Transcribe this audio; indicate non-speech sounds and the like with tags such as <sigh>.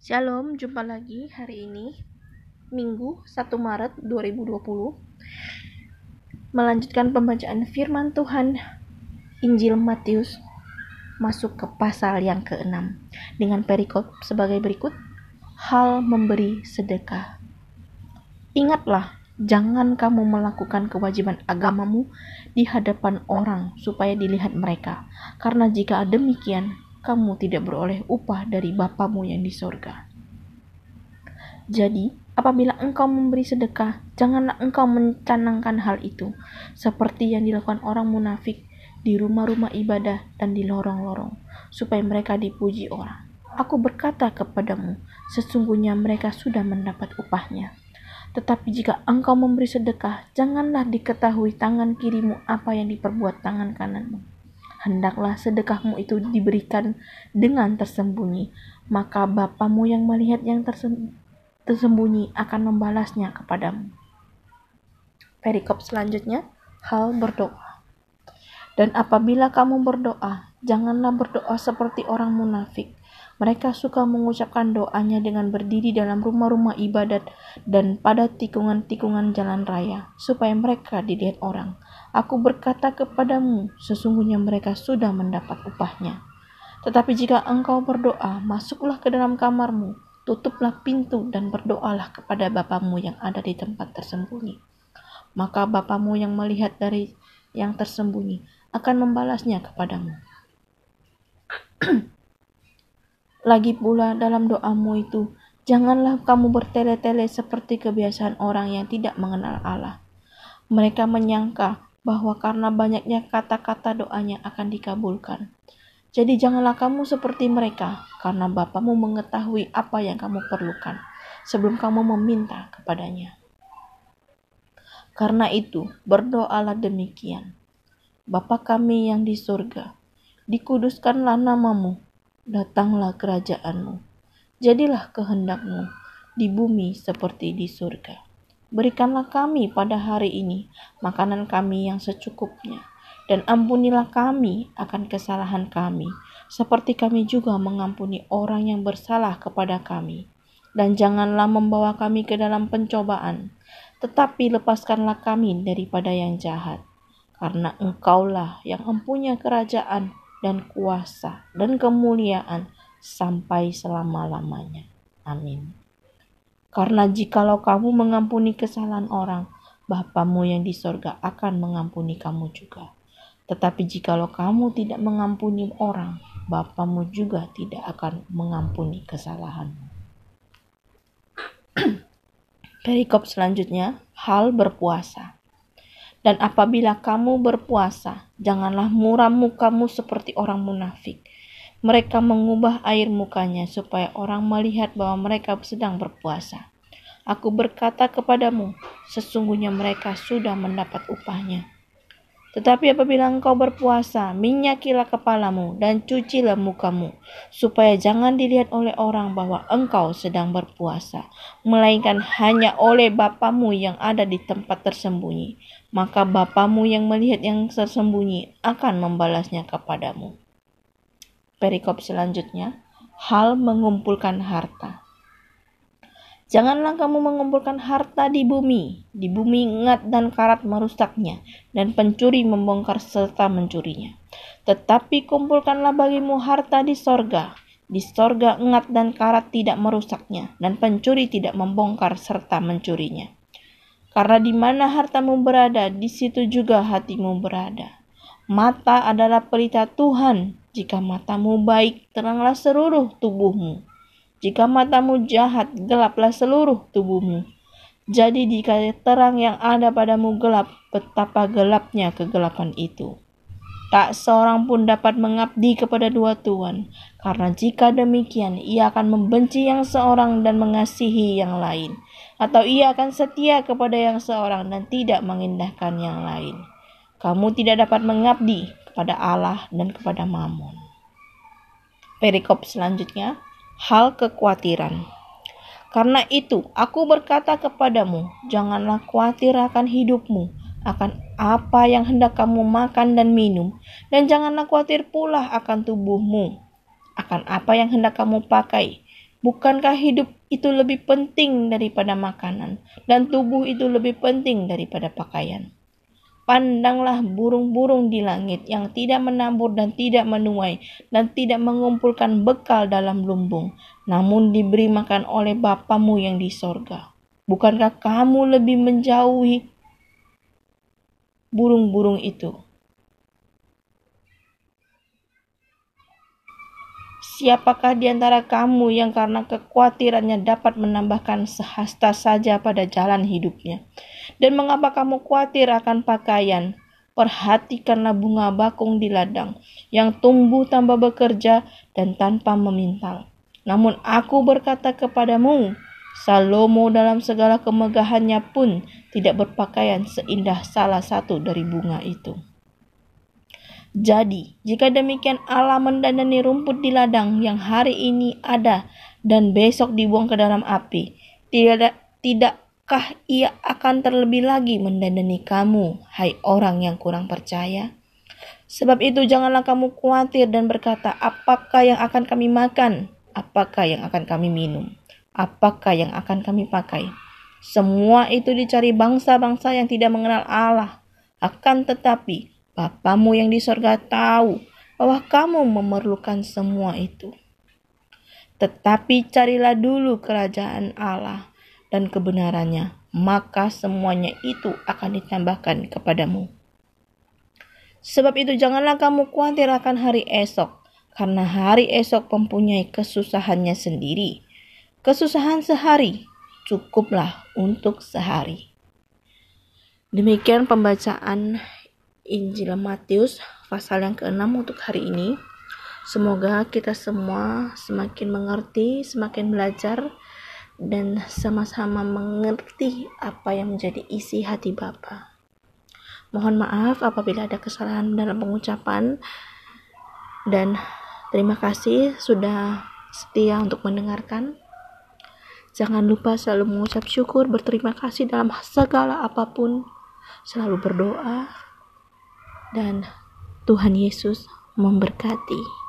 Shalom, jumpa lagi hari ini Minggu 1 Maret 2020 Melanjutkan pembacaan firman Tuhan Injil Matius Masuk ke pasal yang ke-6 Dengan perikop sebagai berikut Hal memberi sedekah. Ingatlah, jangan kamu melakukan kewajiban agamamu di hadapan orang supaya dilihat mereka. Karena jika demikian, kamu tidak beroleh upah dari Bapamu yang di sorga. Jadi, apabila engkau memberi sedekah, janganlah engkau mencanangkan hal itu, seperti yang dilakukan orang munafik di rumah-rumah ibadah dan di lorong-lorong, supaya mereka dipuji orang. Aku berkata kepadamu, sesungguhnya mereka sudah mendapat upahnya. Tetapi jika engkau memberi sedekah, janganlah diketahui tangan kirimu apa yang diperbuat tangan kananmu hendaklah sedekahmu itu diberikan dengan tersembunyi, maka Bapamu yang melihat yang tersembunyi akan membalasnya kepadamu. Perikop selanjutnya, hal berdoa. Dan apabila kamu berdoa, janganlah berdoa seperti orang munafik. Mereka suka mengucapkan doanya dengan berdiri dalam rumah-rumah ibadat dan pada tikungan-tikungan jalan raya, supaya mereka dilihat orang. Aku berkata kepadamu, sesungguhnya mereka sudah mendapat upahnya. Tetapi jika engkau berdoa, masuklah ke dalam kamarmu, tutuplah pintu dan berdoalah kepada Bapamu yang ada di tempat tersembunyi. Maka Bapamu yang melihat dari yang tersembunyi akan membalasnya kepadamu. <clears throat> Lagi pula dalam doamu itu, janganlah kamu bertele-tele seperti kebiasaan orang yang tidak mengenal Allah. Mereka menyangka bahwa karena banyaknya kata-kata doanya akan dikabulkan. Jadi janganlah kamu seperti mereka, karena Bapamu mengetahui apa yang kamu perlukan sebelum kamu meminta kepadanya. Karena itu, berdoalah demikian. Bapa kami yang di surga, dikuduskanlah namamu, datanglah kerajaanmu, jadilah kehendakmu di bumi seperti di surga. Berikanlah kami pada hari ini makanan kami yang secukupnya, dan ampunilah kami akan kesalahan kami, seperti kami juga mengampuni orang yang bersalah kepada kami. Dan janganlah membawa kami ke dalam pencobaan, tetapi lepaskanlah kami daripada yang jahat. Karena engkaulah yang mempunyai kerajaan dan kuasa dan kemuliaan sampai selama-lamanya. Amin. Karena jikalau kamu mengampuni kesalahan orang, Bapamu yang di sorga akan mengampuni kamu juga. Tetapi jikalau kamu tidak mengampuni orang, Bapamu juga tidak akan mengampuni kesalahanmu. <clears throat> Perikop selanjutnya, hal berpuasa. Dan apabila kamu berpuasa, janganlah muram mukamu seperti orang munafik mereka mengubah air mukanya supaya orang melihat bahwa mereka sedang berpuasa. Aku berkata kepadamu, sesungguhnya mereka sudah mendapat upahnya. Tetapi apabila engkau berpuasa, minyakilah kepalamu dan cucilah mukamu, supaya jangan dilihat oleh orang bahwa engkau sedang berpuasa, melainkan hanya oleh Bapamu yang ada di tempat tersembunyi. Maka Bapamu yang melihat yang tersembunyi akan membalasnya kepadamu perikop selanjutnya, hal mengumpulkan harta. Janganlah kamu mengumpulkan harta di bumi, di bumi ngat dan karat merusaknya, dan pencuri membongkar serta mencurinya. Tetapi kumpulkanlah bagimu harta di sorga, di sorga ngat dan karat tidak merusaknya, dan pencuri tidak membongkar serta mencurinya. Karena di mana hartamu berada, di situ juga hatimu berada. Mata adalah pelita Tuhan, jika matamu baik, teranglah seluruh tubuhmu. Jika matamu jahat, gelaplah seluruh tubuhmu. Jadi jika terang yang ada padamu gelap, betapa gelapnya kegelapan itu. Tak seorang pun dapat mengabdi kepada dua tuan, karena jika demikian ia akan membenci yang seorang dan mengasihi yang lain, atau ia akan setia kepada yang seorang dan tidak mengindahkan yang lain. Kamu tidak dapat mengabdi kepada Allah dan kepada Mammon. Perikop selanjutnya, hal kekhawatiran. Karena itu, aku berkata kepadamu, janganlah khawatir akan hidupmu, akan apa yang hendak kamu makan dan minum, dan janganlah khawatir pula akan tubuhmu, akan apa yang hendak kamu pakai. Bukankah hidup itu lebih penting daripada makanan, dan tubuh itu lebih penting daripada pakaian? Pandanglah burung-burung di langit yang tidak menabur dan tidak menuai dan tidak mengumpulkan bekal dalam lumbung, namun diberi makan oleh Bapamu yang di sorga. Bukankah kamu lebih menjauhi burung-burung itu? Siapakah di antara kamu yang karena kekhawatirannya dapat menambahkan sehasta saja pada jalan hidupnya? Dan mengapa kamu khawatir akan pakaian? Perhatikanlah bunga bakung di ladang, yang tumbuh tanpa bekerja dan tanpa memintal. Namun aku berkata kepadamu, Salomo dalam segala kemegahannya pun tidak berpakaian seindah salah satu dari bunga itu. Jadi, jika demikian Allah mendandani rumput di ladang yang hari ini ada dan besok dibuang ke dalam api, tidak tidakkah ia akan terlebih lagi mendandani kamu, hai orang yang kurang percaya? Sebab itu janganlah kamu khawatir dan berkata, apakah yang akan kami makan? Apakah yang akan kami minum? Apakah yang akan kami pakai? Semua itu dicari bangsa-bangsa yang tidak mengenal Allah. Akan tetapi Bapamu yang di sorga tahu bahwa kamu memerlukan semua itu. Tetapi carilah dulu kerajaan Allah dan kebenarannya, maka semuanya itu akan ditambahkan kepadamu. Sebab itu janganlah kamu khawatir akan hari esok, karena hari esok mempunyai kesusahannya sendiri. Kesusahan sehari cukuplah untuk sehari. Demikian pembacaan Injil Matius pasal yang ke-6 untuk hari ini. Semoga kita semua semakin mengerti, semakin belajar, dan sama-sama mengerti apa yang menjadi isi hati Bapa. Mohon maaf apabila ada kesalahan dalam pengucapan, dan terima kasih sudah setia untuk mendengarkan. Jangan lupa selalu mengucap syukur, berterima kasih dalam segala apa pun, selalu berdoa, dan Tuhan Yesus memberkati.